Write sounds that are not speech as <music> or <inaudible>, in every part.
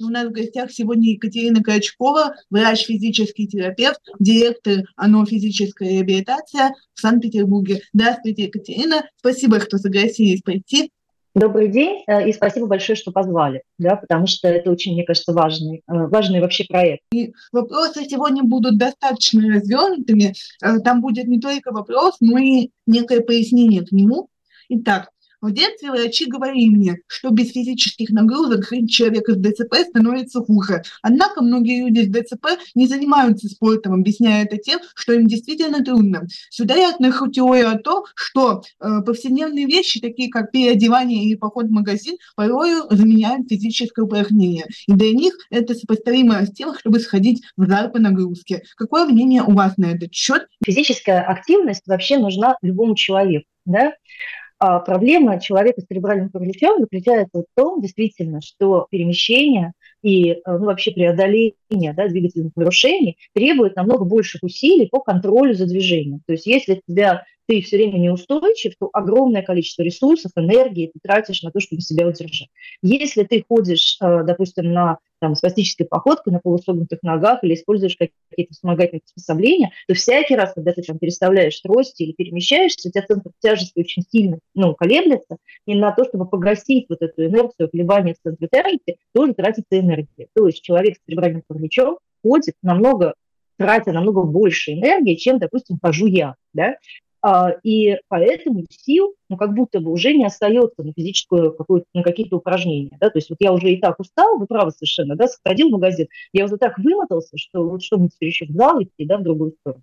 У нас в гостях сегодня Екатерина Крачкова, врач-физический терапевт, директор ОНО «Физическая реабилитация» в Санкт-Петербурге. Здравствуйте, Екатерина. Спасибо, что согласились прийти. Добрый день э, и спасибо большое, что позвали, да, потому что это очень, мне кажется, важный, э, важный вообще проект. И вопросы сегодня будут достаточно развернутыми. Э, там будет не только вопрос, но и некое пояснение к нему. Итак, в детстве врачи говорили мне, что без физических нагрузок жизнь человека с ДЦП становится хуже. Однако многие люди с ДЦП не занимаются спортом, объясняя это тем, что им действительно трудно. Сюда я отношу теорию о том, что э, повседневные вещи, такие как переодевание или поход в магазин, порой заменяют физическое упражнение. И для них это сопоставимо с тем, чтобы сходить в зал по нагрузке. Какое мнение у вас на этот счет? Физическая активность вообще нужна любому человеку. Да? А проблема человека с церебральным параличом заключается в том, действительно, что перемещение и э, ну, вообще преодоление да, двигательных нарушений требует намного больших усилий по контролю за движением. То есть если тебя ты все время неустойчив, то огромное количество ресурсов, энергии ты тратишь на то, чтобы себя удержать. Если ты ходишь, э, допустим, на там, спастической походкой на полусогнутых ногах или используешь какие-то вспомогательные приспособления, то всякий раз, когда ты там переставляешь трости или перемещаешься, у тебя центр тяжести очень сильно ну, колеблется, и на то, чтобы погасить вот эту инерцию колебания в центре тяжести, тоже тратится энергия. То есть человек с церебральным параличом ходит намного тратя намного больше энергии, чем, допустим, хожу я. Да? А, и поэтому сил, ну, как будто бы уже не остается на физическую на какие-то упражнения, да, то есть вот я уже и так устал, вы правы совершенно, да, сходил в магазин, я уже так вымотался, что вот что мне теперь еще в зал идти, да, в другую сторону.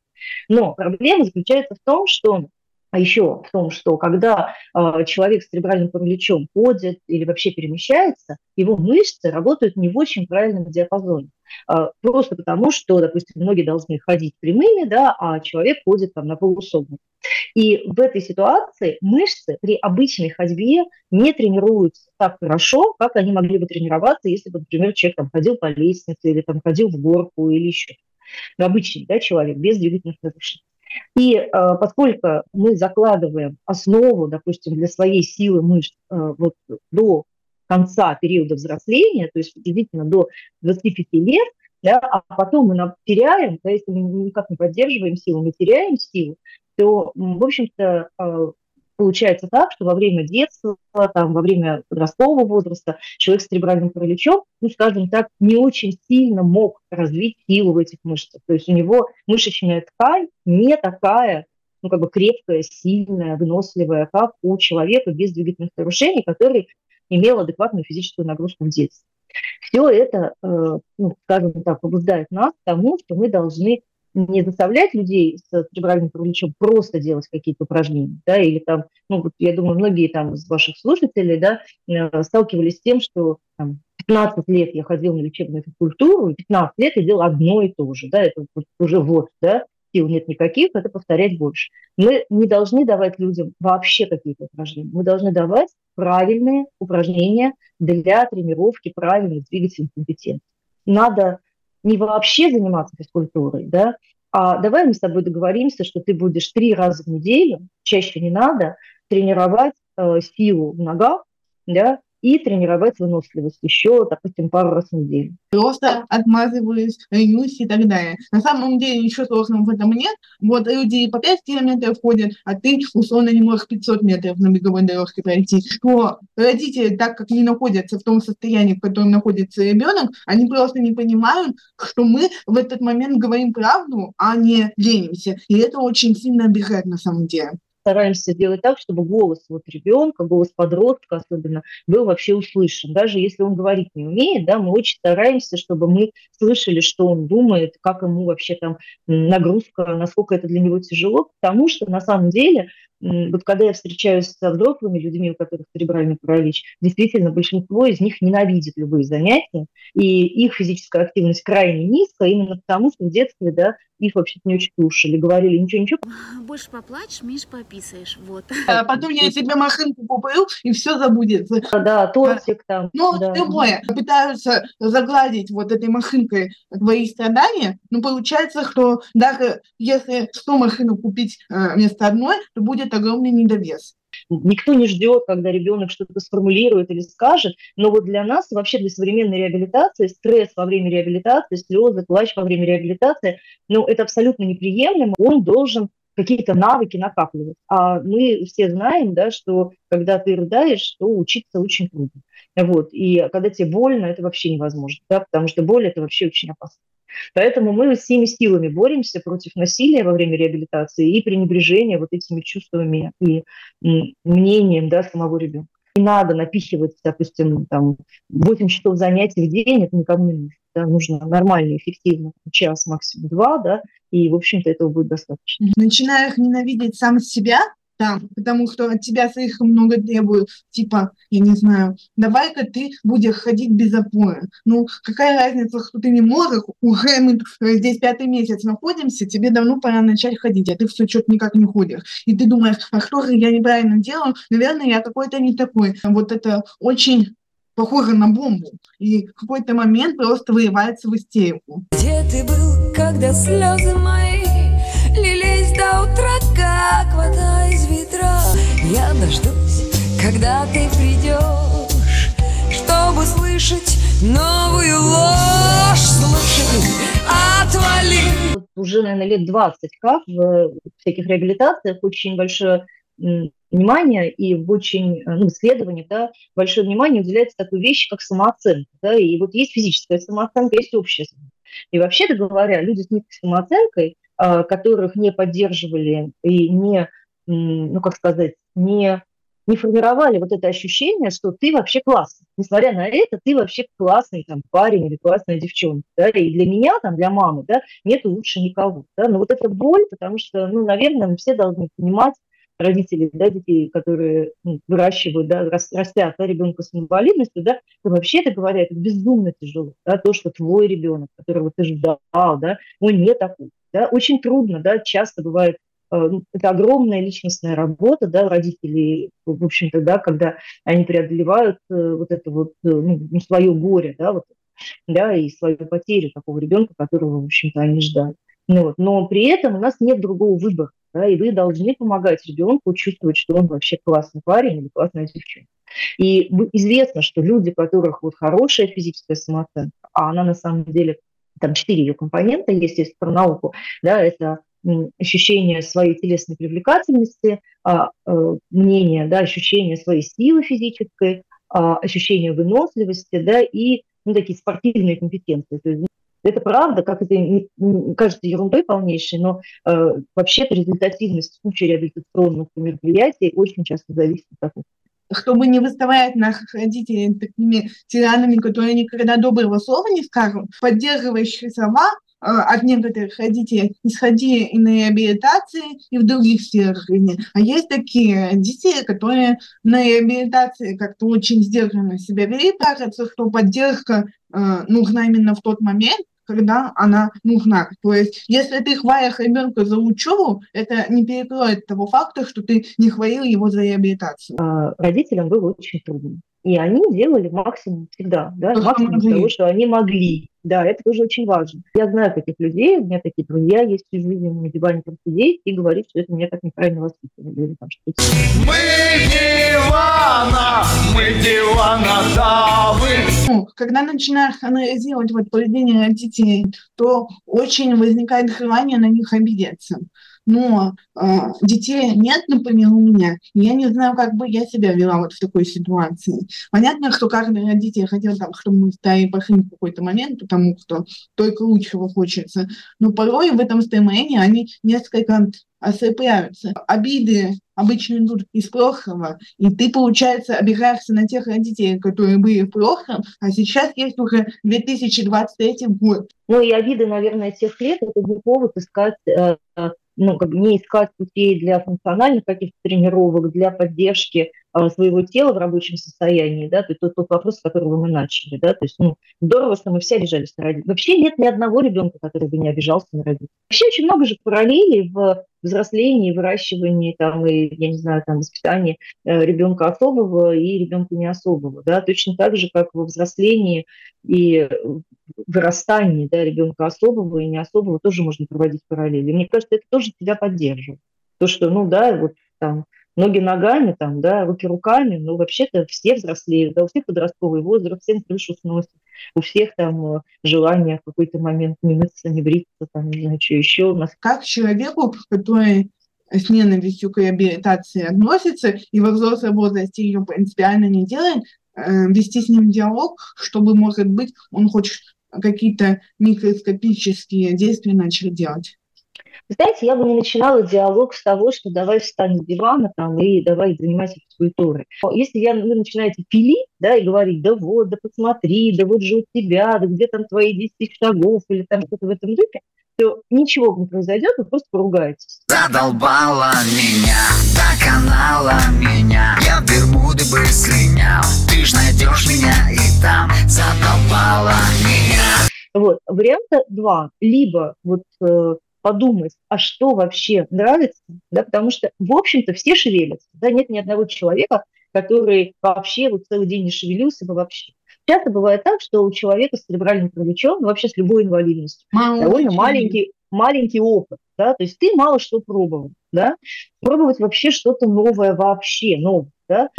Но проблема заключается в том, что а еще в том, что когда э, человек с церебральным параличом ходит или вообще перемещается, его мышцы работают не в очень правильном диапазоне. Э, просто потому, что, допустим, многие должны ходить прямыми, да, а человек ходит там на полусогнутых. И в этой ситуации мышцы при обычной ходьбе не тренируются так хорошо, как они могли бы тренироваться, если бы, например, человек там ходил по лестнице или там ходил в горку или еще. Обычный да, человек без двигательных нарушений. И э, поскольку мы закладываем основу, допустим, для своей силы мышц э, вот до конца периода взросления, то есть действительно до 25 лет, да, а потом мы теряем, да, если мы никак не поддерживаем силу, мы теряем силу, то, в общем-то, э, получается так, что во время детства, там, во время подросткового возраста человек с церебральным параличом, ну, скажем так, не очень сильно мог развить силу в этих мышцах. То есть у него мышечная ткань не такая, ну, как бы крепкая, сильная, выносливая, как у человека без двигательных нарушений, который имел адекватную физическую нагрузку в детстве. Все это, э, ну, скажем так, побуждает нас к тому, что мы должны не заставлять людей с церебральным параличом просто делать какие-то упражнения, да, или там, ну, вот я думаю, многие там из ваших слушателей, да, э, сталкивались с тем, что там, 15 лет я ходил на лечебную физкультуру, и 15 лет я делал одно и то же, да, это уже вот, да, сил нет никаких, это повторять больше. Мы не должны давать людям вообще какие-то упражнения, мы должны давать правильные упражнения для тренировки правильных двигательных компетенций. Надо не вообще заниматься физкультурой, да, а давай мы с тобой договоримся, что ты будешь три раза в неделю, чаще не надо, тренировать э, силу в ногах, да, и тренировать выносливость еще, допустим, пару раз в неделю. Просто отмазываюсь, ленюсь и так далее. На самом деле ничего сложного в этом нет. Вот люди по 5 километров ходят, а ты условно не можешь 500 метров на беговой дорожке пройти. Но родители, так как не находятся в том состоянии, в котором находится ребенок, они просто не понимают, что мы в этот момент говорим правду, а не ленимся. И это очень сильно обижает на самом деле стараемся сделать так, чтобы голос вот ребенка, голос подростка особенно, был вообще услышан. Даже если он говорить не умеет, да, мы очень стараемся, чтобы мы слышали, что он думает, как ему вообще там нагрузка, насколько это для него тяжело, потому что на самом деле вот когда я встречаюсь со взрослыми людьми, у которых церебральный паралич, действительно большинство из них ненавидит любые занятия, и их физическая активность крайне низкая, именно потому что в детстве, да, их вообще-то не очень слушали, говорили, ничего-ничего. <laughs> Больше поплачешь, меньше пописаешь, вот. <laughs> А потом я себе машинку куплю, и все забудется. Да, тортик там. Ну, да. любое. Пытаются загладить вот этой машинкой твои страдания, но получается, что даже если 100 машинок купить э, вместо одной, то будет огромный недовес. Никто не ждет, когда ребенок что-то сформулирует или скажет, но вот для нас, вообще для современной реабилитации, стресс во время реабилитации, слезы, плач во время реабилитации, ну, это абсолютно неприемлемо, он должен какие-то навыки накапливать. А мы все знаем, да, что когда ты рыдаешь, то учиться очень трудно. Вот. И когда тебе больно, это вообще невозможно, да, потому что боль – это вообще очень опасно. Поэтому мы всеми силами боремся против насилия во время реабилитации и пренебрежения вот этими чувствами и мнением да, самого ребенка. Не надо напихивать, допустим, там, 8 часов занятий в день, это никому не нужно. Да, нужно нормально, эффективно, час, максимум два, да, и, в общем-то, этого будет достаточно. Начинаешь ненавидеть сам себя, там, потому что от тебя слишком много требуют, типа, я не знаю, давай-ка ты будешь ходить без опоры. Ну, какая разница, что ты не можешь, уже мы здесь пятый месяц находимся, тебе давно пора начать ходить, а ты все что-то никак не ходишь. И ты думаешь, а что же я неправильно делаю? Наверное, я какой-то не такой. Вот это очень похоже на бомбу. И в какой-то момент просто выливается в истерику. Где ты был, когда слезы мои лились до утра, как вода из ведра. Я дождусь, когда ты придешь, чтобы слышать новую ложь. Слушай, отвали. Уже, наверное, лет 20 как в всяких реабилитациях очень большое внимание и в очень ну, исследованиях да, большое внимание уделяется такой вещи, как самооценка. Да, и вот есть физическая самооценка, есть общая самооценка. И вообще-то говоря, люди с низкой самооценкой которых не поддерживали и не, ну как сказать, не, не формировали вот это ощущение, что ты вообще классный. Несмотря на это, ты вообще классный там, парень или классная девчонка. Да? И для меня, там, для мамы, да, нет лучше никого. Да? Но вот эта боль, потому что, ну, наверное, мы все должны понимать, родители, да, детей, которые ну, выращивают, да, растят да, ребенка с инвалидностью, да, то вообще это говоря, это безумно тяжело, да, то, что твой ребенок, которого ты ждал, да, он не такой. Да? Очень трудно, да, часто бывает э, ну, это огромная личностная работа, да, родителей, в общем-то, да, когда они преодолевают э, вот это вот, э, ну, ну, свое горе, да, вот, да, и свою потерю такого ребенка, которого, в общем-то, они ждали. Ну, вот. Но при этом у нас нет другого выбора, да, и вы должны помогать ребенку чувствовать, что он вообще классный парень или классная девчонка. И известно, что люди, у которых вот хорошая физическая самооценка, а она на самом деле там четыре ее компонента есть, есть про науку, да, это ощущение своей телесной привлекательности, а, а, мнение, да, ощущение своей силы физической, а, ощущение выносливости, да, и ну, такие спортивные компетенции. То есть, это правда, как это кажется ерундой полнейшей, но э, вообще-то результативность в случае реабилитационных мероприятий очень часто зависит от чтобы не выставлять наших родителей такими тиранами, которые никогда доброго слова не скажут, поддерживающие слова э, от некоторых родителей исходили и на реабилитации, и в других сферах жизни. А есть такие родители, которые на реабилитации как-то очень сдержанно себя вели. Кажется, что поддержка э, нужна именно в тот момент, когда она нужна. То есть, если ты хвалишь ребенка за учебу, это не перекроет того факта, что ты не хвалил его за реабилитацию. А, родителям было очень трудно. И они делали максимум всегда, да, максимум того, что они могли. Да, это тоже очень важно. Я знаю таких людей, у меня такие друзья есть в жизни, на диване там сидеть и говорить, что это меня так неправильно воспитывали. Или, там, что мы дивана, мы дивана, да, вы. Ну, когда начинаешь анализировать вот поведение родителей, то очень возникает желание на них обидеться но э, детей нет на помилуйне, я не знаю, как бы я себя вела вот в такой ситуации. Понятно, что каждый родитель хотел, там, чтобы мы стали пошли в какой-то момент, потому что только лучшего хочется, но порой в этом стремлении они несколько осыпляются. Обиды обычно идут из прошлого, и ты, получается, обижаешься на тех родителей, которые были в прошлом, а сейчас есть уже 2023 год. Ну и обиды, наверное, тех лет, это не повод искать э, ну, как не искать путей для функциональных каких-то тренировок, для поддержки своего тела в рабочем состоянии, да, то тот, тот вопрос, с которого мы начали, да, то есть, ну, здорово, что мы все обижались на родителей. Вообще нет ни одного ребенка, который бы не обижался на родителей. Вообще очень много же параллелей в взрослении, выращивании, там, и, я не знаю, там, воспитании э, ребенка особого и ребенка не особого, да, точно так же, как во взрослении и вырастании, да, ребенка особого и не особого тоже можно проводить параллели. Мне кажется, это тоже тебя поддерживает. То, что, ну да, вот там ноги ногами, там, да, руки руками, но вообще-то все взрослеют, да, у всех подростковый возраст, всем крышу сносит, у всех там э, желание в какой-то момент не мыться, не бриться, там, не знаю, что еще у нас. Как человеку, который с ненавистью к реабилитации относится и во взрослом возрасте ее принципиально не делает, э, вести с ним диалог, чтобы, может быть, он хочет какие-то микроскопические действия начал делать. Знаете, я бы не начинала диалог с того, что давай встань с дивана там, и давай занимайся физкультурой. Если я, вы начинаете пилить, да, и говорить, да вот, да посмотри, да вот же у тебя, да где там твои 10 шагов, или там что-то в этом духе, то ничего не произойдет, вы просто поругаетесь. Задолбала меня, доконала меня Я в Бермуды бы слинял Ты ж найдешь меня и там Задолбала меня Вот, варианта два. Либо вот э, подумать, а что вообще нравится, да, потому что, в общем-то, все шевелятся, да, нет ни одного человека, который вообще вот целый день не шевелился бы вообще. Часто бывает так, что у человека с церебральным параличом, ну, вообще с любой инвалидностью, Мало довольно маленький, маленький опыт, да, то есть ты мало что пробовал, да, пробовать вообще что-то новое вообще, новое, да.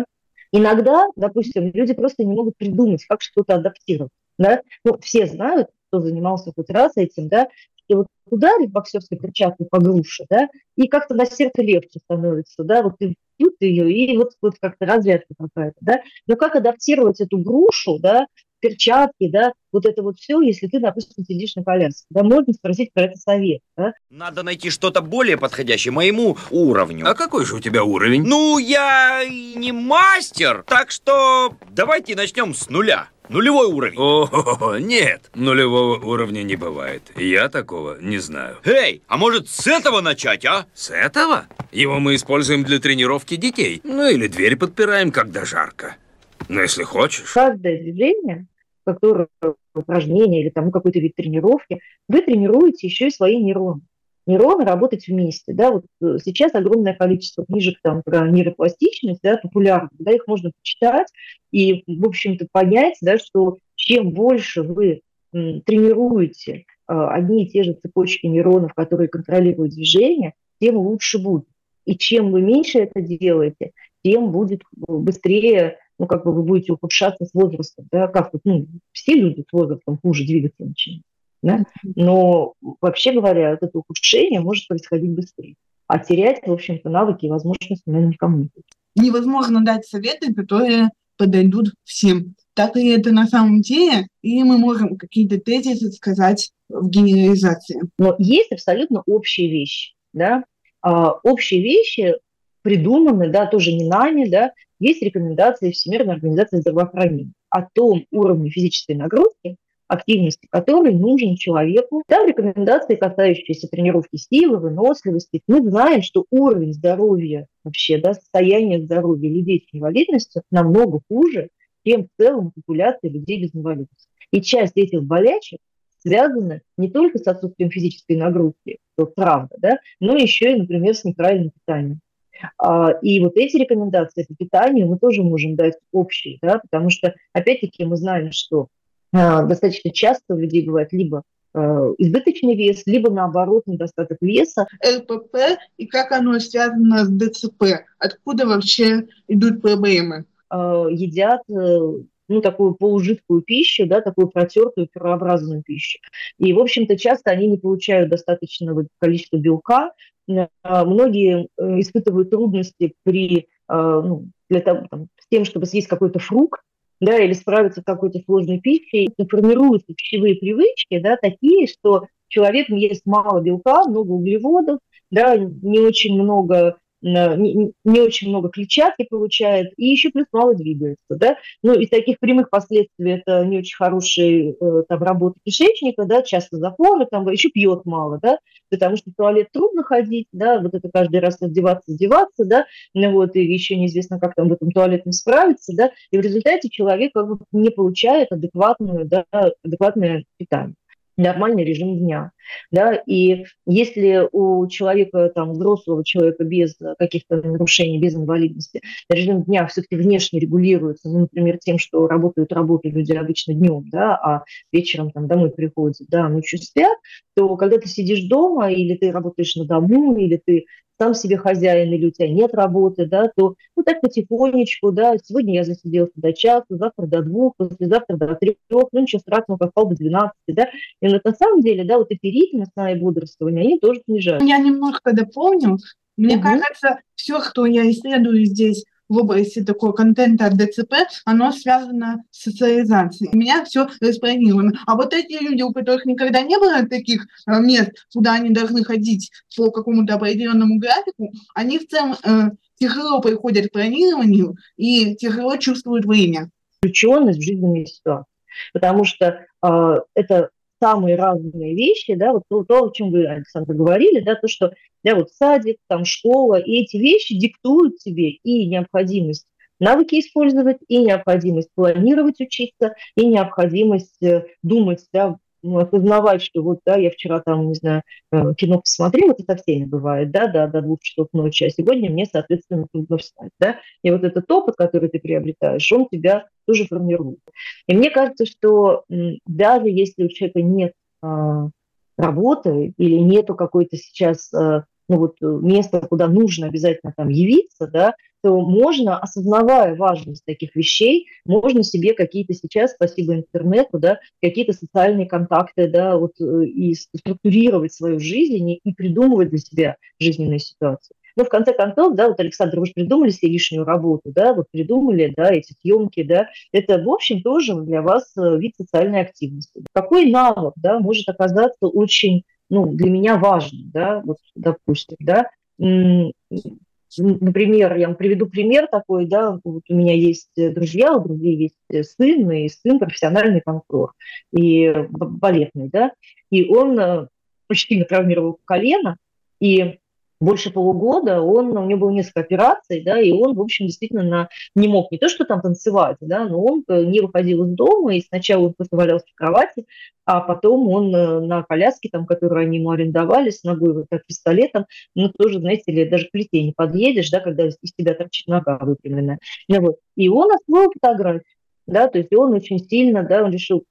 Иногда, допустим, люди просто не могут придумать, как что-то адаптировать, да. Ну, все знают, кто занимался хоть раз этим, да, и вот ударить боксерской перчаткой по груше, да, и как-то на сердце легче становится, да, вот ты пьют ее, и вот, вот как-то разрядка какая-то, да. Но как адаптировать эту грушу, да, перчатки, да, вот это вот все, если ты, допустим, сидишь на коляске. Да, можно спросить про это совет, да? Надо найти что-то более подходящее моему уровню. А какой же у тебя уровень? Ну, я не мастер, так что давайте начнем с нуля. Нулевой уровень. О, нет, нулевого уровня не бывает. Я такого не знаю. Эй, а может с этого начать, а? С этого? Его мы используем для тренировки детей. Ну или дверь подпираем, когда жарко. Но если хочешь. Каждое движение, которое упражнение или тому какой-то вид тренировки, вы тренируете еще и свои нейроны нейроны работать вместе. Да? Вот э, сейчас огромное количество книжек там, про нейропластичность, да, популярных, да, их можно почитать и, в общем-то, понять, да, что чем больше вы тренируете э, одни и те же цепочки нейронов, которые контролируют движение, тем лучше будет. И чем вы меньше это делаете, тем будет быстрее, ну, как бы вы будете ухудшаться с возрастом. Да? Как вот, ну, все люди с возрастом хуже двигаться начинают. Да? Но вообще говоря, это ухудшение может происходить быстрее. А терять, в общем-то, навыки и возможности, наверное, никому не хочется. Невозможно дать советы, которые подойдут всем. Так и это на самом деле, и мы можем какие-то тезисы сказать в генерализации. Но есть абсолютно общие вещи. Да? А, общие вещи придуманы, да, тоже не нами, да, есть рекомендации Всемирной организации здравоохранения о том уровне физической нагрузки, активности которой нужен человеку. Там рекомендации, касающиеся тренировки силы, выносливости. Мы знаем, что уровень здоровья, вообще да, состояние здоровья людей с инвалидностью намного хуже, чем в целом популяции людей без инвалидности. И часть этих болячек связана не только с отсутствием физической нагрузки, что правда, да, но еще и, например, с неправильным питанием. А, и вот эти рекомендации по питанию мы тоже можем дать общие, да, потому что, опять-таки, мы знаем, что достаточно часто у людей бывает либо а, избыточный вес, либо наоборот недостаток веса. ЛПП и как оно связано с ДЦП? Откуда вообще идут проблемы? А, едят э, ну, такую полужидкую пищу, да, такую протертую, пирообразную пищу. И, в общем-то, часто они не получают достаточного количества белка. Многие э, испытывают трудности при, ну, для того, там, с тем, чтобы съесть какой-то фрукт, да, или справиться с какой-то сложной пищей, формируются пищевые привычки, да, такие, что человек ест мало белка, много углеводов, да, не очень много не, не очень много клетчатки получает, и еще плюс мало двигается. Да? Ну, из таких прямых последствий это не очень хорошая э, там, работа кишечника, да, часто запоры, там, еще пьет мало, да, потому что в туалет трудно ходить, да, вот это каждый раз одеваться, одеваться, да, ну, вот, и еще неизвестно, как там в этом туалете справиться, да, и в результате человек как бы не получает адекватную, да, адекватное питание нормальный режим дня. Да? И если у человека, там, взрослого человека без каких-то нарушений, без инвалидности, режим дня все-таки внешне регулируется, ну, например, тем, что работают работы люди обычно днем, да, а вечером там домой приходят, да, ночью спят, то когда ты сидишь дома, или ты работаешь на дому, или ты сам себе хозяин или у тебя нет работы, да, то ну так потихонечку, да, сегодня я засиделся до часа, завтра до двух, послезавтра до трех, ну ничего страшного, попал до 12, да. И вот на самом деле, да, вот эти ритмы сна и бодрствования, они тоже снижаются. Я немножко дополню. Мне угу. кажется, все, что я исследую здесь в области такого контента от ДЦП, оно связано с социализацией. Меня все распрограммировано. А вот эти люди, у которых никогда не было таких э, мест, куда они должны ходить по какому-то определенному графику, они в целом э, тяжело приходят к планированию и тяжело чувствуют время. Включенность в жизненные ситуации. Потому что э, это самые разные вещи, да, вот то, то, о чем вы, Александр, говорили, да, то, что, да, вот садик, там, школа, и эти вещи диктуют тебе и необходимость навыки использовать, и необходимость планировать учиться, и необходимость э, думать, да, осознавать, что вот, да, я вчера там, не знаю, э, кино посмотрел, это со всеми бывает, да, да, до двух часов ночи, а сегодня мне, соответственно, трудно встать, да, и вот этот опыт, который ты приобретаешь, он тебя тоже формирует. И мне кажется, что даже если у человека нет а, работы или нету какой-то сейчас а, ну вот места, куда нужно обязательно там явиться, да, то можно, осознавая важность таких вещей, можно себе какие-то сейчас, спасибо интернету, да, какие-то социальные контакты, да, вот э, и структурировать свою жизнь и, придумывать для себя жизненные ситуации. Но в конце концов, да, вот, Александр, вы же придумали себе лишнюю работу, да, вот придумали, да, эти съемки, да, это, в общем, тоже для вас э, вид социальной активности. Какой навык, да, может оказаться очень, ну, для меня важным, да, вот, допустим, да, Например, я вам приведу пример такой, да, вот у меня есть э, друзья, у друзей есть э, сын, и сын профессиональный танцор, и балетный, да, и он э, сильно травмировал колено, и больше полугода, он, у него было несколько операций, да, и он, в общем, действительно на, не мог не то что там танцевать, да, но он э, не выходил из дома, и сначала он просто валялся в кровати, а потом он э, на коляске, там, которую они ему арендовали, с ногой вот так пистолетом, ну, тоже, знаете ли, даже к плите не подъедешь, да, когда из тебя торчит нога выпрямленная. Ну, вот. И он освоил фотографию, да, то есть он очень сильно, да, он решил,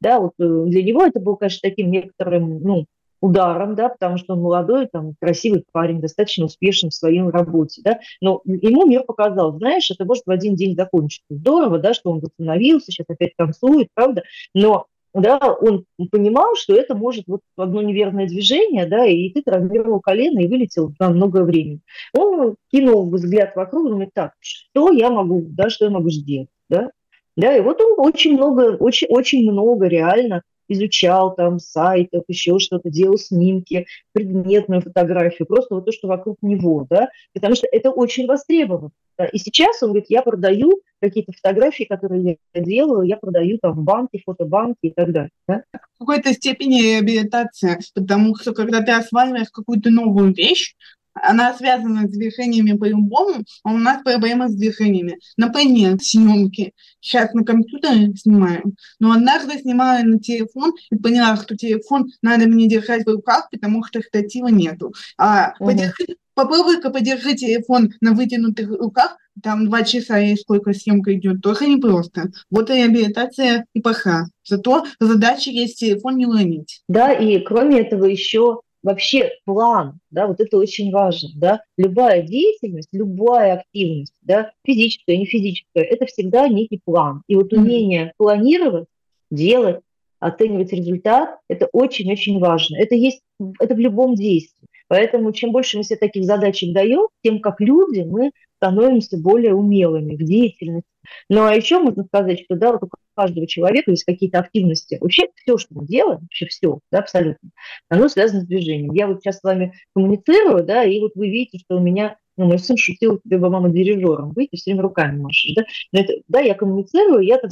да, вот э, для него это был, конечно, таким некоторым, ну, ударом, да, потому что он молодой, там, красивый парень, достаточно успешен в своей работе, да, но ему мир показал, знаешь, это может в один день закончиться. Здорово, да, что он восстановился, сейчас опять танцует, правда, но да, он понимал, что это может вот одно неверное движение, да, и ты травмировал колено и вылетел на много времени. Он кинул взгляд вокруг думает, так, что я могу, да, что я могу сделать, да, да, и вот он очень много, очень, очень много реально изучал там сайтов, еще что-то, делал снимки, предметную фотографию, просто вот то, что вокруг него, да, потому что это очень востребовано. Да? И сейчас он говорит, я продаю какие-то фотографии, которые я делаю, я продаю там в банке, фотобанки и так далее. Да? В какой-то степени реабилитация, потому что когда ты осваиваешь какую-то новую вещь, она связана с движениями по-любому, а у нас проблема с движениями. Например, съемки. Сейчас на компьютере снимаем, но однажды снимала на телефон и поняла, что телефон надо мне держать в руках, потому что штатива нету. А угу. подержи, попробуй-ка подержи телефон на вытянутых руках, там два часа и сколько съемка идет, тоже непросто. Вот реабилитация и пока. Зато задача есть телефон не уронить. Да, и кроме этого еще вообще план, да, вот это очень важно, да, любая деятельность, любая активность, да, физическая, не физическая, это всегда некий план. И вот умение планировать, делать, оценивать результат, это очень-очень важно. Это есть, это в любом действии. Поэтому чем больше мы себе таких задачек даем, тем как люди мы становимся более умелыми в деятельности. Ну а еще можно сказать, что да, вот у каждого человека есть какие-то активности. Вообще все, что мы делаем, вообще все, да, абсолютно, оно связано с движением. Я вот сейчас с вами коммуницирую, да, и вот вы видите, что у меня ну, мой сын шутил, тебе бы мама дирижером быть, и все время руками машешь, да, Но это, да, я коммуницирую, я там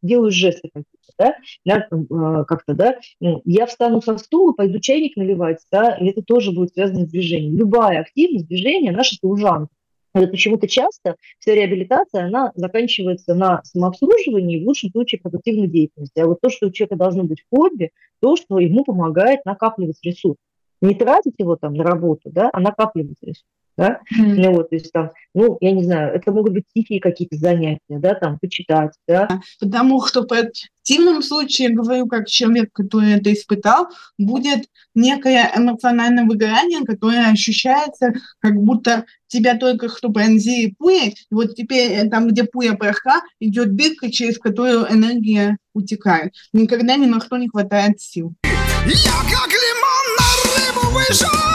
делаю жесты какие-то, да, да э, как-то, да, ну, я встану со стула, пойду чайник наливать, да, и это тоже будет связано с движением. Любая активность, движение, наша служанка, это почему-то часто вся реабилитация, она заканчивается на самообслуживании, в лучшем случае продуктивной деятельности. А вот то, что у человека должно быть хобби, то, что ему помогает накапливать ресурс. Не тратить его там на работу, да, а накапливать ресурс. Да? Mm. Ну, вот, то есть там, ну, я не знаю, это могут быть тихие какие-то занятия, да, там, почитать, да. Потому что в противном случае, говорю, как человек, который это испытал, будет некое эмоциональное выгорание, которое ощущается, как будто тебя только что пронзили пули, и вот теперь э, там, где пуля прошла, идет дырка, через которую энергия утекает. Никогда ни на что не хватает сил. Я как лимон на рыбу выжат!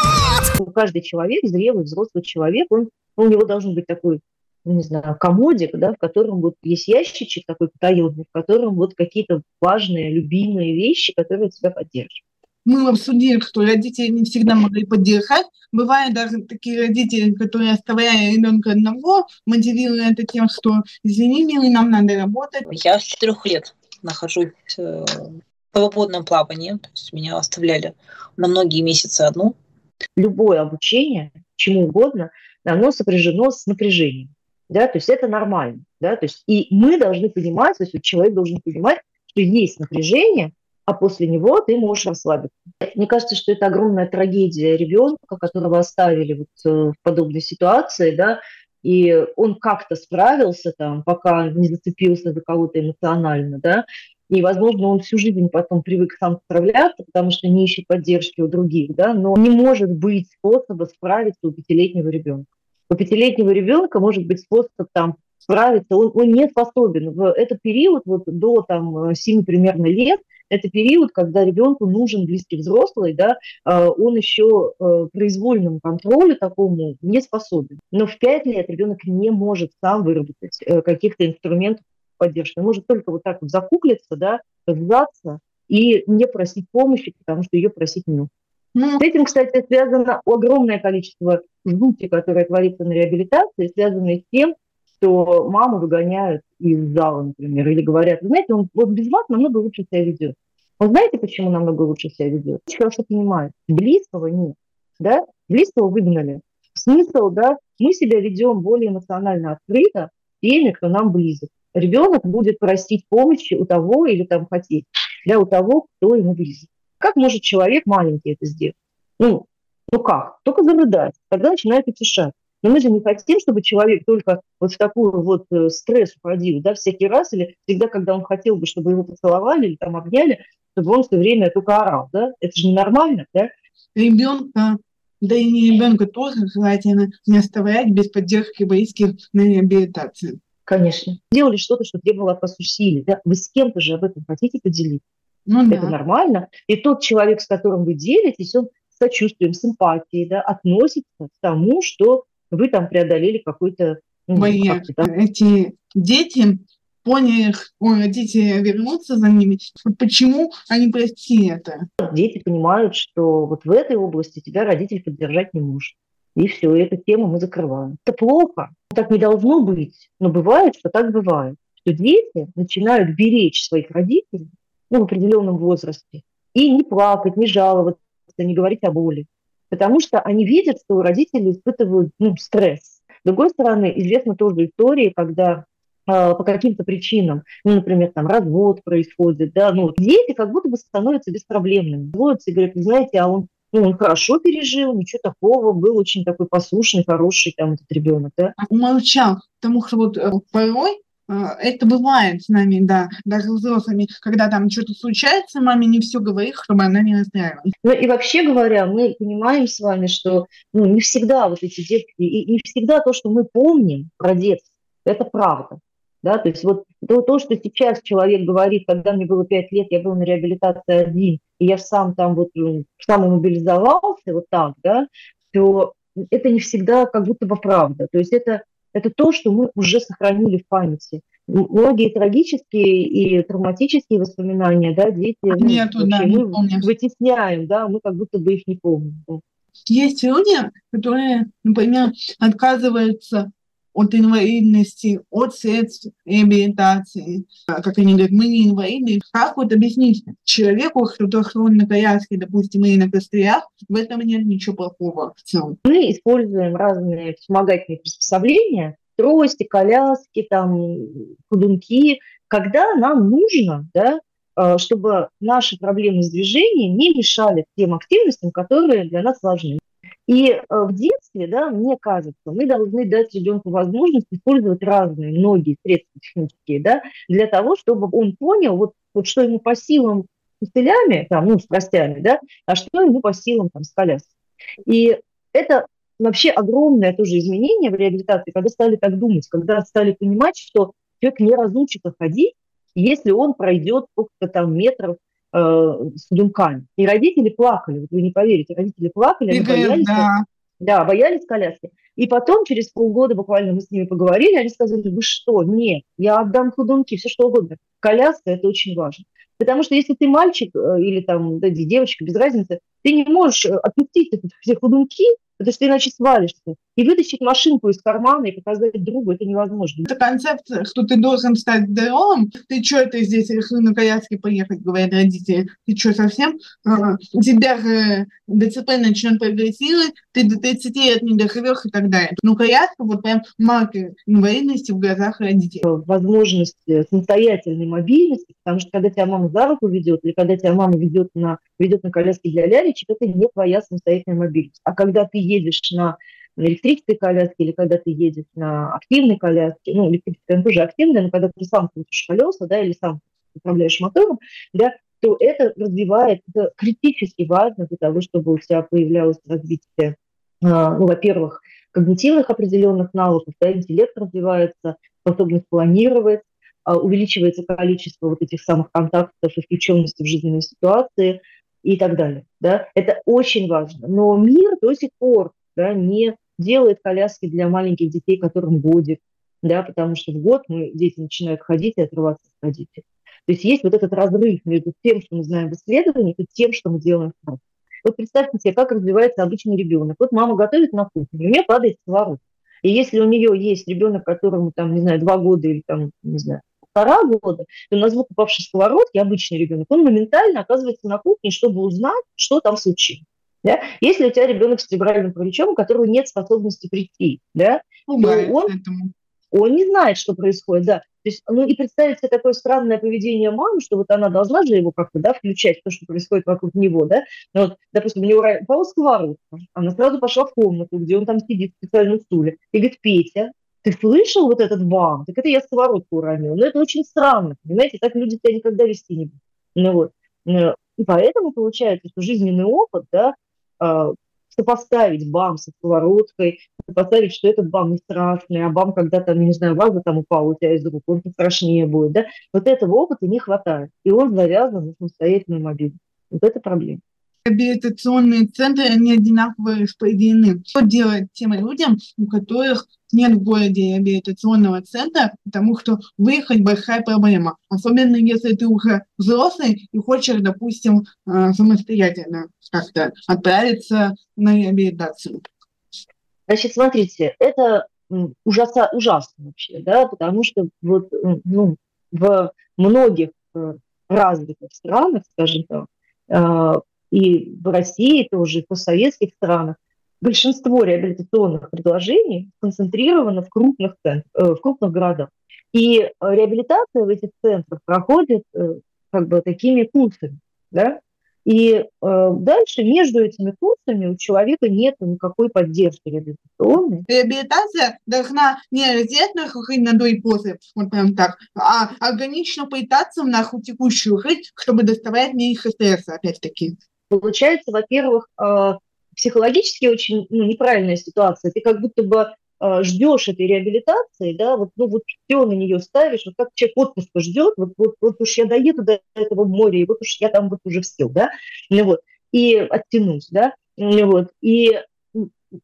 Каждый человек, зрелый, взрослый человек, он, у него должен быть такой не знаю, комодик, да, в котором вот есть ящичек такой потаенный, в котором вот какие-то важные, любимые вещи, которые тебя поддерживают. Мы обсудили, что родители не всегда могли поддержать. Бывают даже такие родители, которые, оставляя ребенка одного, мотивируют это тем, что извини, милый, нам надо работать. Я с четырех лет нахожусь э, в свободном плавании, то есть меня оставляли на многие месяцы одну. Любое обучение, чему угодно, оно сопряжено с напряжением. Да, то есть это нормально. Да, то есть и мы должны понимать, то есть человек должен понимать, что есть напряжение, а после него ты можешь расслабиться. Мне кажется, что это огромная трагедия ребенка, которого оставили вот э, в подобной ситуации, да, и он как-то справился там, пока не зацепился за кого-то эмоционально, да, и, возможно, он всю жизнь потом привык сам справляться, потому что не ищет поддержки у других, да, но не может быть способа справиться у пятилетнего ребенка. У пятилетнего ребенка может быть способ там справиться, он, он не способен. В этот период, вот до там 7 примерно лет, это период, когда ребенку нужен близкий взрослый, да, а, он еще э, произвольному контролю такому не способен. Но в 5 лет ребенок не может сам выработать э, каких-то инструментов поддержки. Он может только вот так вот закуклиться, да, сдаться и не просить помощи, потому что ее просить не ну, с этим, кстати, связано огромное количество жути, которое творится на реабилитации, связанное с тем, что маму выгоняют из зала, например, или говорят, знаете, он вот без вас намного лучше себя ведет. Вы знаете, почему намного лучше себя ведет? Очень хорошо понимаю. Близкого нет. Да? Близкого выгнали. Смысл, да, мы себя ведем более эмоционально открыто теми, кто нам близок. Ребенок будет просить помощи у того или там хотеть, да, у того, кто ему близок. Как может человек маленький это сделать? Ну, ну как? Только зарыдать. Тогда начинает утешать. Но мы же не хотим, чтобы человек только вот в такой вот э, стресс уходил, да, всякий раз, или всегда, когда он хотел бы, чтобы его поцеловали или там обняли, чтобы он все время только орал, да? Это же ненормально, да? Ребенка, да и не ребенка тоже желательно не оставлять без поддержки близких на реабилитации. Конечно. Делали что-то, что требовало от вас усилий. Да? Вы с кем-то же об этом хотите поделиться. Ну, это да. нормально. И тот человек, с которым вы делитесь, он с сочувствием, симпатией да, относится к тому, что вы там преодолели какой-то... Ну, Мои как эти дети поняли, ой, родители вернутся за ними, почему они простили это? Дети понимают, что вот в этой области тебя родитель поддержать не может. И все, и эту тему мы закрываем. Это плохо, так не должно быть, но бывает, что так бывает, что дети начинают беречь своих родителей ну, в определенном возрасте и не плакать, не жаловаться, не говорить о боли, потому что они видят, что родители испытывают ну, стресс. С другой стороны, известна тоже история, когда э, по каким-то причинам, ну, например, там развод происходит, да, ну, дети как будто бы становятся беспроблемными. Разводятся и говорят, знаете, а он ну, он хорошо пережил, ничего такого, был очень такой послушный, хороший там этот ребенок, да. Умолчал, потому что вот э, порой э, это бывает с нами, да, даже взрослыми, когда там что-то случается, маме не все говорит, чтобы она не расстраивалась. Ну и вообще говоря, мы понимаем с вами, что ну, не всегда вот эти детки, и не всегда то, что мы помним про детство, это правда. Да, то есть вот то, то, что сейчас человек говорит, когда мне было пять лет, я был на реабилитации один, и я сам там вот ну, самомобилизовался вот так, да, то это не всегда как будто бы правда. То есть это, это то, что мы уже сохранили в памяти. Многие трагические и травматические воспоминания, да, дети ну, Нету, да, мы не вытесняем, да, мы как будто бы их не помним. Есть люди, которые, например, отказываются от инвалидности, от средств реабилитации. Как они говорят, мы не инвалиды. Как вот объяснить человеку, кто хронит на коляске, допустим, или на костылях, в этом нет ничего плохого в целом. Мы используем разные вспомогательные приспособления, трости, коляски, там, ходунки, когда нам нужно, да, э, чтобы наши проблемы с движением не мешали тем активностям, которые для нас важны. И э, в детстве, да, мне кажется, мы должны дать ребенку возможность использовать разные, многие средства технические, да, для того, чтобы он понял, вот, вот что ему по силам с костылями, там, ну, с костями, да, а что ему по силам там, с коляской. И это вообще огромное тоже изменение в реабилитации, когда стали так думать, когда стали понимать, что человек не разучится ходить, если он пройдет сколько-то там метров э, с думками. И родители плакали, вот вы не поверите, родители плакали, они боялись, да. да, боялись коляски. И потом, через полгода буквально мы с ними поговорили, они сказали, вы что, нет, я отдам ходунки, все что угодно. Коляска – это очень важно. Потому что если ты мальчик э, или там да, девочка, без разницы, ты не можешь э, отпустить эти все ходунки, потому что ты иначе свалишься. И вытащить машинку из кармана и показать другу это невозможно. Это концепция, что ты должен стать здоровым. Ты что это здесь решил на коляске поехать, говорят родители. Ты что, совсем? А, тебя же ДЦП начнет прогрессировать, ты до 30 лет не доживешь и так далее. Ну, коляска вот прям маркер инвалидности в глазах родителей. Возможность самостоятельной мобильности, потому что когда тебя мама за руку ведет, или когда тебя мама ведет на, ведет на коляске для лялечек, это не твоя самостоятельная мобильность. А когда ты едешь на электрической коляске или когда ты едешь на активной коляске, ну, электрическая тоже активная, но когда ты сам крутишь колеса, да, или сам управляешь мотором, да, то это развивает, это критически важно для того, чтобы у тебя появлялось развитие, а, ну, во-первых, когнитивных определенных навыков, да, интеллект развивается, способность планировать, а, увеличивается количество вот этих самых контактов и включенности в жизненные ситуации и так далее. Да? Это очень важно. Но мир до сих пор да, не делает коляски для маленьких детей, которым годик, да, потому что в год мы, дети начинают ходить и отрываться от родителей. То есть есть вот этот разрыв между тем, что мы знаем в исследованиях, и тем, что мы делаем в. Вот представьте себе, как развивается обычный ребенок. Вот мама готовит на кухне, у нее падает сковородка. И если у нее есть ребенок, которому, там, не знаю, два года или, там, не знаю, полтора года, то на звук упавшей сковородки обычный ребенок, он моментально оказывается на кухне, чтобы узнать, что там случилось. Да? Если у тебя ребенок с церебральным параличом, у которого нет способности прийти, да, то он, он не знает, что происходит, да. То есть, ну и представить себе такое странное поведение мамы, что вот она должна же его как-то, да, включать то, что происходит вокруг него, да. Вот, допустим, у него упала сковородка, она сразу пошла в комнату, где он там сидит в специальном стуле, и говорит, Петя, ты слышал вот этот бам? Так это я сковородку уронил. Но это очень странно, понимаете, так люди тебя никогда вести не будут. Ну вот. Э, и поэтому получается, что жизненный опыт, да, э, сопоставить бам со сковородкой, сопоставить, что этот бам не страшный, а бам, когда там, не знаю, ваза там упала у тебя из рук, он страшнее будет, да, вот этого опыта не хватает, и он завязан на самостоятельную мобильность. Вот это проблема реабилитационные центры, они одинаково распределены. Что делать тем людям, у которых нет в городе реабилитационного центра, потому что выехать большая проблема. Особенно если ты уже взрослый и хочешь, допустим, э, самостоятельно как-то отправиться на реабилитацию. Значит, смотрите, это ужаса, ужасно вообще, да, потому что вот ну, в многих э, развитых странах, скажем так, э, и в России тоже, и в постсоветских странах, большинство реабилитационных предложений сконцентрировано в крупных, центрах, э, в крупных городах. И э, реабилитация в этих центрах проходит э, как бы такими курсами. Да? И э, дальше между этими курсами у человека нет никакой поддержки реабилитационной. Реабилитация должна не обязательно ходить на до и после, вот прям так, а органично пытаться в нашу текущую жизнь, чтобы доставать меньше стресса, опять-таки. Получается, во-первых, э, психологически очень ну, неправильная ситуация. Ты как будто бы э, ждешь этой реабилитации, да, вот, ну вот все на нее ставишь, вот как человек отпуска ждет, вот, вот, вот уж я доеду до этого моря, и вот уж я там вот уже все, да, ну вот, и оттянусь, да, ну вот, и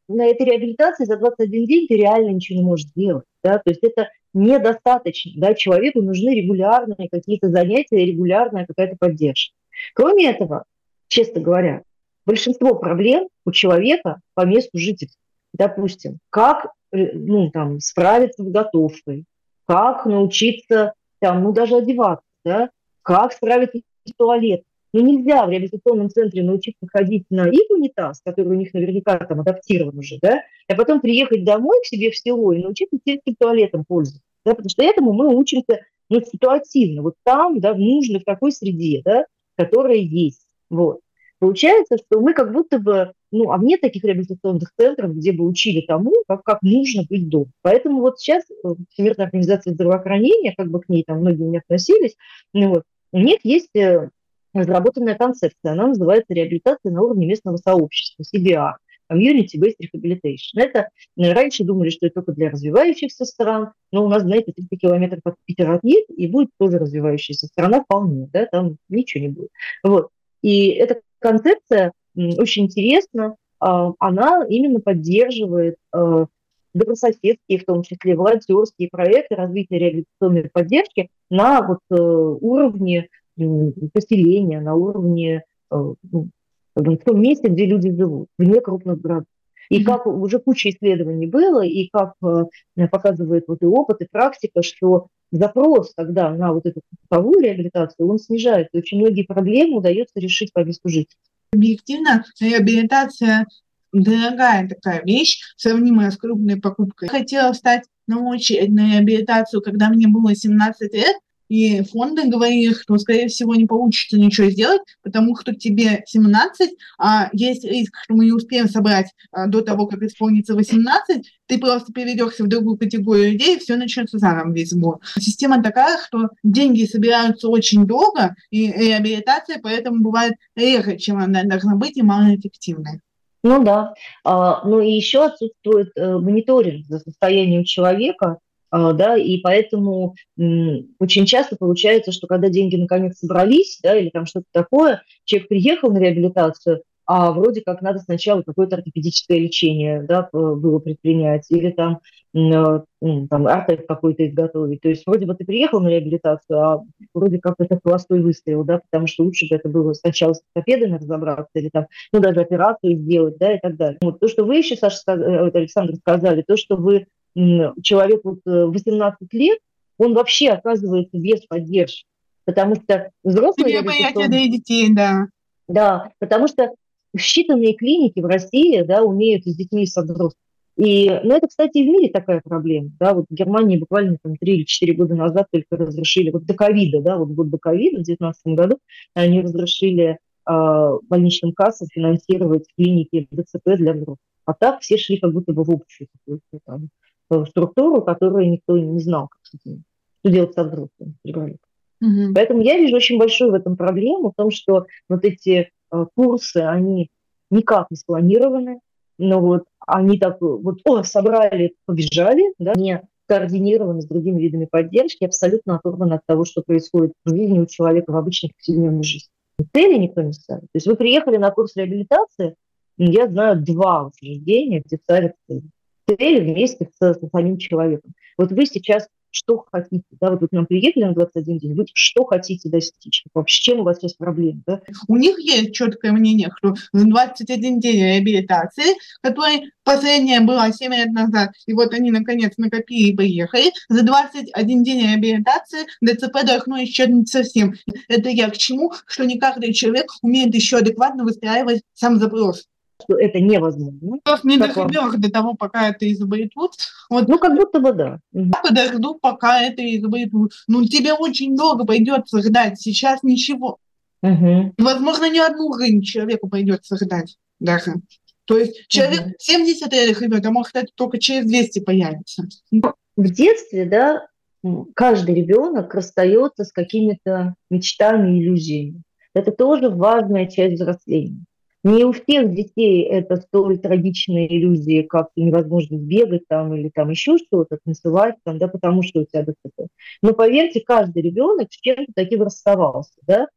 на этой реабилитации за 21 день ты реально ничего не можешь сделать, да, то есть это недостаточно, да, человеку нужны регулярные какие-то занятия, регулярная какая-то поддержка. Кроме этого, честно говоря, большинство проблем у человека по месту жительства. Допустим, как э, ну, там, справиться с готовкой, как научиться там, ну, даже одеваться, да? как справиться с туалетом. Ну, нельзя в реабилитационном центре научиться ходить на их унитаз, который у них наверняка там адаптирован уже, да, а потом приехать домой к себе в село и научиться сельским туалетом пользоваться. Да, потому что этому мы учимся ну, ситуативно, вот там, да, в нужной, в такой среде, да, которая есть. Вот. Получается, что мы как будто бы ну, а нет таких реабилитационных центров, где бы учили тому, как, как нужно быть дома. Поэтому вот сейчас э, Всемирная организация здравоохранения, как бы к ней там многие не относились, ну, вот, у них есть э, разработанная концепция, она называется реабилитация на уровне местного сообщества, CBR. Community-Based Rehabilitation. Это э, раньше думали, что это только для развивающихся стран, но у нас, знаете, 30 километров от Питера отъедет, и будет тоже развивающаяся страна вполне, да, там ничего не будет. Вот. И эта концепция очень интересна, а, она именно поддерживает э, добрососедские, в том числе волонтерские проекты развития реабилитационной поддержки на вот э, уровне поселения, на уровне ну, в том месте, где люди живут, вне крупных городов. И как уже куча исследований было, и как э, показывает вот и опыт, и практика, что запрос тогда на вот эту цифровую реабилитацию, он снижается. Очень многие проблемы удается решить по месту жительства. Объективно, реабилитация дорогая такая вещь, сравнимая с крупной покупкой. Хотела стать на очередь на реабилитацию, когда мне было 17 лет, и фонды говорили, что, скорее всего, не получится ничего сделать, потому что тебе 17, а есть риск, что мы не успеем собрать а, до того, как исполнится 18, ты просто переведешься в другую категорию людей, и все начнется заново весь сбор. Система такая, что деньги собираются очень долго, и реабилитация поэтому бывает реже, чем она должна быть, и малоэффективной. Ну да. А, ну и еще отсутствует э, мониторинг за состоянием человека, да, и поэтому очень часто получается, что когда деньги наконец собрались, да, или там что-то такое, человек приехал на реабилитацию, а вроде как надо сначала какое-то ортопедическое лечение да, было предпринять, или там, э, там артек какой-то изготовить. То есть вроде бы ты приехал на реабилитацию, а вроде как это холостой выстрел, да, потому что лучше бы это было сначала с ортопедами разобраться, или там, ну, даже операцию сделать, да, и так далее. Вот то, что вы еще, Саша, э, Александр, сказали, то, что вы человек вот 18 э, лет, он вообще оказывается без поддержки. Потому что взрослые... Тебе понятие для детей, да. Да, потому что считанные клиники в России да, умеют с детьми и со взрослыми. И, ну, это, кстати, и в мире такая проблема. Да, вот в Германии буквально там 3 или 4 года назад только разрешили, вот до ковида, да, вот год до ковида, в 2019 году, они разрешили э, больничным кассам финансировать клиники ДЦП для взрослых. А так все шли как будто бы в общую там структуру, которую никто не знал, как с этим, что делать со взрослыми Угу. Поэтому я вижу очень большую в этом проблему, в том, что вот эти э, курсы, они никак не спланированы, но вот они так вот, о, собрали, побежали, да, не координированы с другими видами поддержки, абсолютно оторваны от того, что происходит в жизни у человека в обычной повседневной жизни. Цели никто не ставит. То есть вы приехали на курс реабилитации, я знаю два учреждения, где ставят цели цели вместе с, с самим человеком. Вот вы сейчас что хотите, да, вот вы к нам приехали на 21 день, вы что хотите достичь, вообще, чем у вас сейчас проблемы, да? У них есть четкое мнение, что 21 день реабилитации, который последняя была 7 лет назад, и вот они наконец накопили и приехали, за 21 день реабилитации ДЦП должно исчезнуть совсем. Это я к чему? Что не каждый человек умеет еще адекватно выстраивать сам запрос что это невозможно. Просто не доходило до того, пока это изобретут. Вот, ну, как будто бы да. Я подожду, пока это изобретут. Ну, тебе очень долго придется ждать. Сейчас ничего. Угу. Возможно, ни одну жизнь человеку придется ждать даже. То есть человек угу. 70 лет живет, а может это только через 200 появится. В детстве, да, каждый ребенок расстается с какими-то мечтами, иллюзиями. Это тоже важная часть взросления. Не у всех детей это столь трагичные иллюзии, как невозможность бегать там или там еще что-то, танцевать там, да, потому что у тебя ДЦП. Но поверьте, каждый ребенок с чем-то таким расставался, да.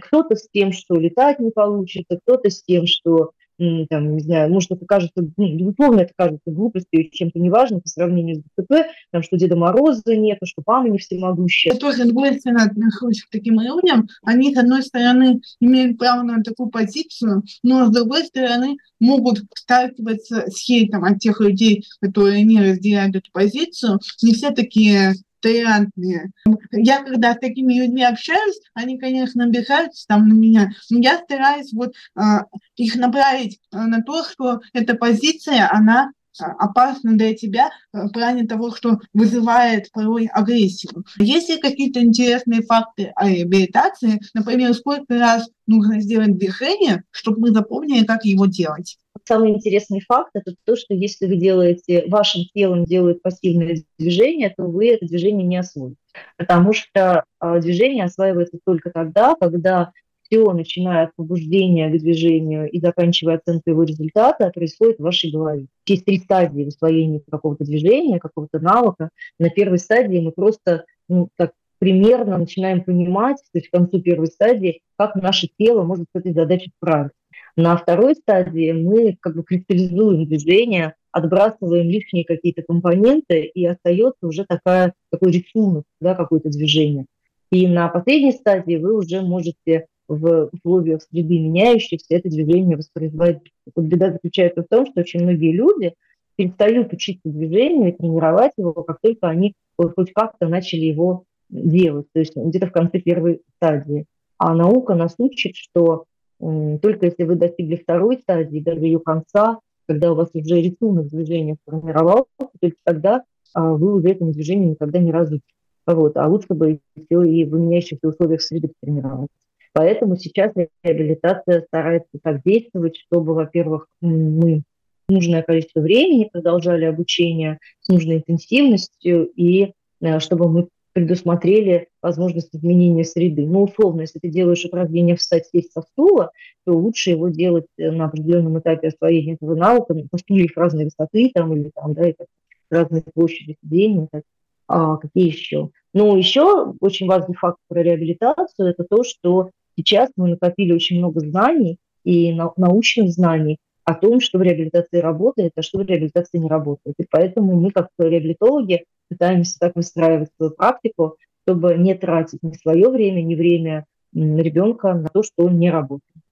Кто-то с тем, что летать не получится, кто-то с тем, что там, не знаю, может, это кажется, ну, безусловно, это кажется глупостью чем-то неважным по сравнению с ДТП, там, что Деда Мороза нет, что мама не всемогущая. Я тоже двойственно отношусь к таким людям. Они, с одной стороны, имеют право на такую позицию, но, с другой стороны, могут сталкиваться с хейтом от тех людей, которые не разделяют эту позицию. Не все такие толерантные. Я когда с такими людьми общаюсь, они, конечно, обижаются там на меня, но я стараюсь вот а, их направить а, на то, что эта позиция, она а, опасна для тебя в плане того, что вызывает порой агрессию. Есть ли какие-то интересные факты о реабилитации? Например, сколько раз нужно сделать движение, чтобы мы запомнили, как его делать? Самый интересный факт – это то, что если вы делаете, вашим телом делают пассивное движение, то вы это движение не освоите. Потому что а, движение осваивается только тогда, когда все, начиная от побуждения к движению и заканчивая оценкой его результата, происходит в вашей голове. Есть три стадии в освоении какого-то движения, какого-то навыка. На первой стадии мы просто ну, так примерно начинаем понимать, то есть к концу первой стадии, как наше тело может с этой задачей справиться. На второй стадии мы как бы кристаллизуем движение, отбрасываем лишние какие-то компоненты, и остается уже такая, такой рисунок, да, какое-то движение. И на последней стадии вы уже можете в условиях среды меняющихся это движение воспроизводить. Вот беда заключается в том, что очень многие люди перестают учиться движению и тренировать его, как только они хоть как-то начали его делать, то есть где-то в конце первой стадии. А наука нас учит, что только если вы достигли второй стадии, даже ее конца, когда у вас уже рисунок движения сформировался, только тогда а, вы уже этому движению никогда не разучите. Вот. А лучше бы все и в меняющихся условиях среды тренировать. Поэтому сейчас реабилитация старается так действовать, чтобы, во-первых, мы нужное количество времени продолжали обучение с нужной интенсивностью, и э, чтобы мы предусмотрели возможность изменения среды. Ну, условно, если ты делаешь упражнение встать, сесть со стула, то лучше его делать э, на определенном этапе освоения этого навыка, по стульях разной высоты там, или там, да, это разные площади сидения, так, а какие еще. Ну, еще очень важный факт про реабилитацию – это то, что сейчас мы накопили очень много знаний и научных знаний о том, что в реабилитации работает, а что в реабилитации не работает. И поэтому мы, как реабилитологи, пытаемся так выстраивать свою практику, чтобы не тратить ни свое время, ни время ребенка на то, что он не работает.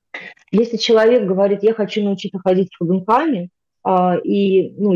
Если человек говорит, я хочу научиться ходить ходунками, а, и ну,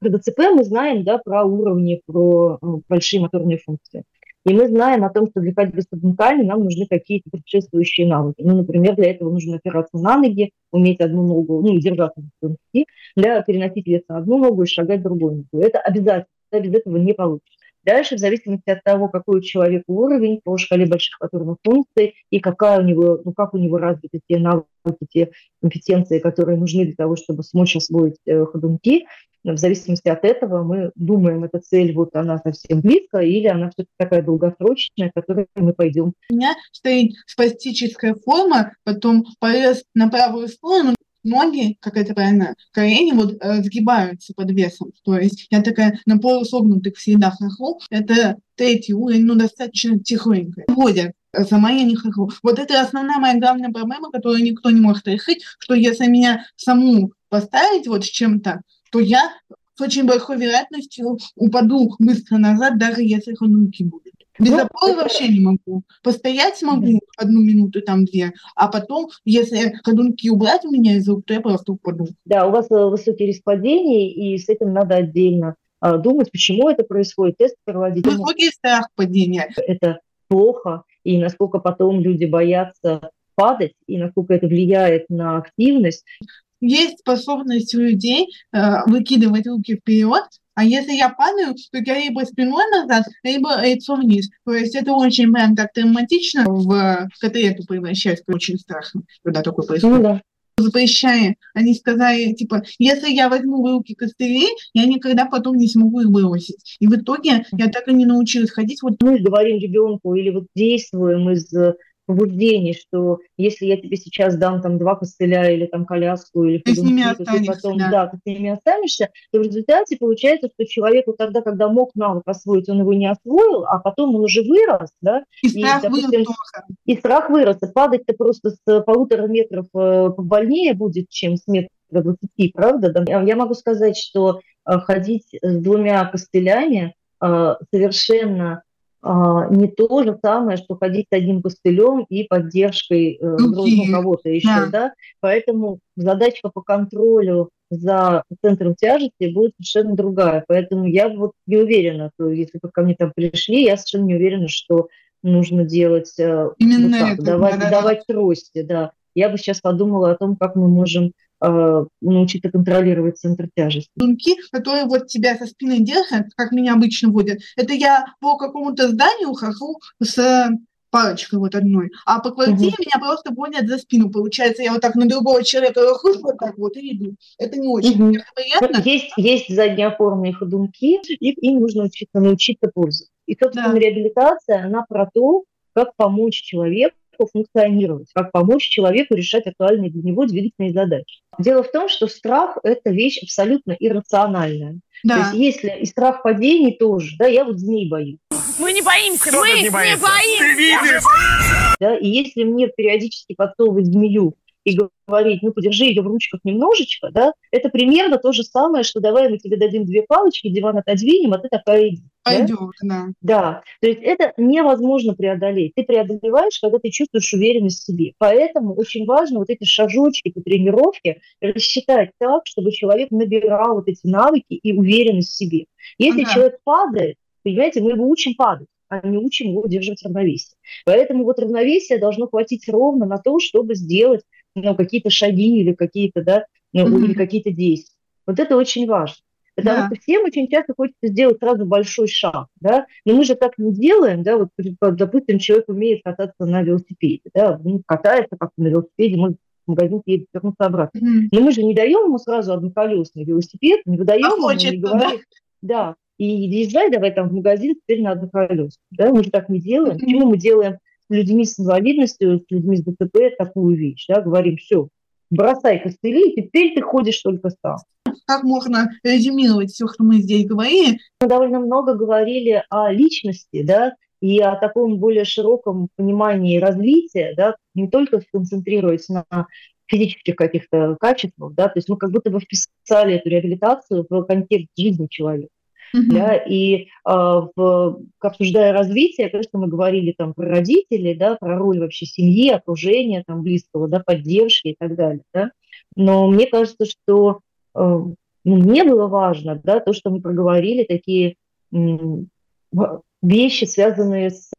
про ДЦП мы знаем да, про уровни, про ну, большие моторные функции. И мы знаем о том, что для ходьбы с ходунками нам нужны какие-то предшествующие навыки. Ну, например, для этого нужно опираться на ноги, уметь одну ногу, ну, держаться на ходунки, для переносить вес на одну ногу и шагать другой ногу. Это обязательно, без этого не получится. Дальше, в зависимости от того, какой у человека уровень по шкале больших моторных функций и какая у него, ну, как у него развиты те навыки, те компетенции, которые нужны для того, чтобы смочь освоить э, ходунки, в зависимости от этого мы думаем, эта цель, вот она совсем близко, или она все-таки такая долгосрочная, к которой мы пойдем. У меня стоит спастическая форма, потом порез на правую сторону, ноги, как это правильно, колени вот э, сгибаются под весом. То есть я такая на полусогнутых всегда хохлу. Это третий уровень, ну, достаточно тихонько. Вводят сама я не хохлу. Вот это основная моя главная проблема, которую никто не может решить, что если меня саму поставить вот с чем-то, то я с очень большой вероятностью упаду быстро назад, даже если ходунки будут. Без ну, опоры вообще не могу. Постоять смогу одну минуту, там две, а потом, если ходунки убрать у меня из рук, то я просто упаду. Да, у вас э, высокий риск падений, и с этим надо отдельно а, думать, почему это происходит, тест проводить. Высокий страх падения. Это плохо, и насколько потом люди боятся падать, и насколько это влияет на активность есть способность у людей э, выкидывать руки вперед, а если я падаю, то я либо спиной назад, либо лицо вниз. То есть это очень прям так травматично в котлету превращается, очень страшно, когда такое происходит. Ну, да запрещая, они сказали, типа, если я возьму в руки костыли, я никогда потом не смогу их бросить. И в итоге я так и не научилась ходить. Вот мы говорим ребенку или вот действуем из побуждений, что если я тебе сейчас дам там два костыля или там коляску или ты с ними то ты потом, да. да, ты с ними останешься, то в результате получается, что человеку тогда, когда мог навык освоить, он его не освоил, а потом он уже вырос, да, и, и страх допустим, вырос И страх вырос, и падать-то просто с полутора метров э, больнее будет, чем с метра 20, правда? Да? Я могу сказать, что э, ходить с двумя костылями э, совершенно не то же самое, что ходить с одним костылем и поддержкой э, ну, кого-то еще, да. да. Поэтому задачка по контролю за центром тяжести будет совершенно другая. Поэтому я вот не уверена, то если вы ко мне там пришли, я совершенно не уверена, что нужно делать э, Именно вот так, это, давать, да, давать трости, да. Я бы сейчас подумала о том, как мы можем э, научиться контролировать центр тяжести. Думки, которые вот тебя со спины держат, как меня обычно водят, это я по какому-то зданию хожу с палочкой вот одной, а по квартире Мгм. меня просто гонят за спину. Получается, я вот так на другого человека выхожу, вот так вот и иду. Это не очень мне приятно. Есть, есть заднеопорные ходунки, их им нужно учиться, научиться пользоваться. И, собственно, Да. реабилитация, она про то, как помочь человеку функционировать, как помочь человеку решать актуальные для него двигательные задачи. Дело в том, что страх – это вещь абсолютно иррациональная. То Да. есть если и страх падений тоже, да, я вот змей боюсь, Мы не боимся, мы не боимся. да, и если мне периодически подсовывать змею и говорить, ну, подержи ее в ручках немножечко, да, это примерно то же самое, что давай мы тебе дадим две палочки, диван отодвинем, а ты такая иди. да? Пойдет, да. Да, то есть это невозможно преодолеть. Ты преодолеваешь, когда ты чувствуешь уверенность в себе. Поэтому очень важно вот эти шажочки по тренировке рассчитать так, чтобы человек набирал вот эти навыки и уверенность в себе. Если Ага. человек падает, понимаете, мы его учим падать, а не учим его удерживать равновесие. Поэтому вот равновесие должно хватить ровно на то, чтобы сделать ну, какие-то шаги или какие-то, да, ну, Мгм. или какие-то действия. Вот это очень важно. Потому Да. что всем очень часто хочется сделать сразу большой шаг, да, но мы же так не делаем, да, вот, допустим, человек умеет кататься на велосипеде, да, ну, катается как-то на велосипеде, может, в магазин едет, вернуться обратно. Мгм. Но мы же не даем ему сразу одноколесный велосипед, не выдаем А ему, хочется, не говорим, да, и езжай давай там в магазин теперь на одноколесном, да, мы же так не делаем. Мгм. Почему мы делаем людьми с инвалидностью, с людьми с ДЦП такую вещь, да, говорим, все, бросай костыли, и теперь ты ходишь только сам. Как можно резюмировать все, что мы здесь говорили? Мы довольно много говорили о личности, да, и о таком более широком понимании развития, да, не только сконцентрируясь на физических каких-то качествах, да, то есть мы как будто бы вписали эту реабилитацию в контекст жизни человека. Мгм. Да, и а, в, обсуждая развитие, конечно, мы говорили там про родителей, да, про роль вообще семьи, окружения там близкого, да, поддержки и так далее, да. Но мне кажется, что э, мне было важно, да, то, что мы проговорили, такие вещи, связанные с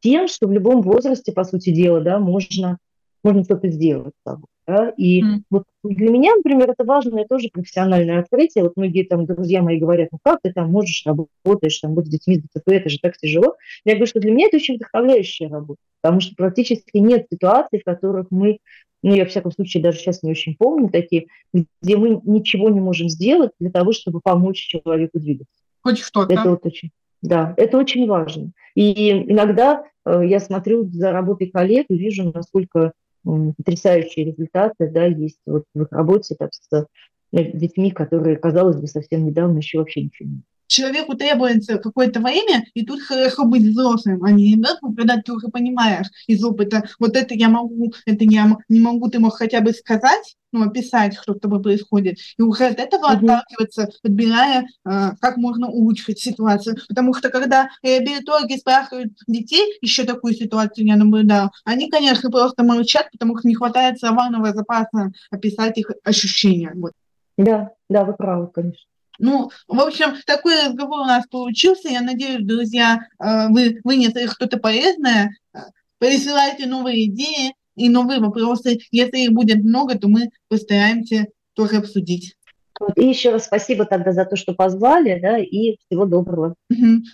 тем, что в любом возрасте, по сути дела, да, можно, можно что-то сделать с. Да? И Мгм. вот для меня, например, это важное тоже профессиональное открытие. Вот многие там друзья мои говорят, ну как ты там можешь, работаешь там вот с детьми с ДЦП, это же так тяжело. Я говорю, что для меня это очень вдохновляющая работа, потому что практически нет ситуаций, в которых мы, ну я, во всяком случае, даже сейчас не очень помню такие, где мы ничего не можем сделать для того, чтобы помочь человеку двигаться. Хоть что-то. Это вот очень, да, это очень важно. И иногда э, я смотрю за работой коллег и вижу, насколько потрясающие результаты, да, есть вот в их работе так, с детьми, которые, казалось бы, совсем недавно еще вообще ничего не человеку требуется какое-то время, и тут хорошо быть взрослым, а не ребенком, когда ты уже понимаешь из опыта, вот это я могу, это я не могу, ты мог хотя бы сказать, ну, описать, что с тобой происходит, и уже от этого Мгм. отталкиваться, подбирая, э, как можно улучшить ситуацию. Потому что когда реабилитологи спрашивают детей, еще такую ситуацию я наблюдала, они, конечно, просто молчат, потому что не хватает словарного запаса описать их ощущения. Вот. Да, да, вы правы, конечно. Ну, в общем, такой разговор у нас получился. Я надеюсь, друзья, э, вы вынесли что-то полезное. Э, Присылайте новые идеи и новые вопросы. Если их будет много, то мы постараемся тоже обсудить. Вот. И еще раз спасибо тогда за то, что позвали, да, и всего доброго.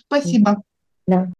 Спасибо. Да.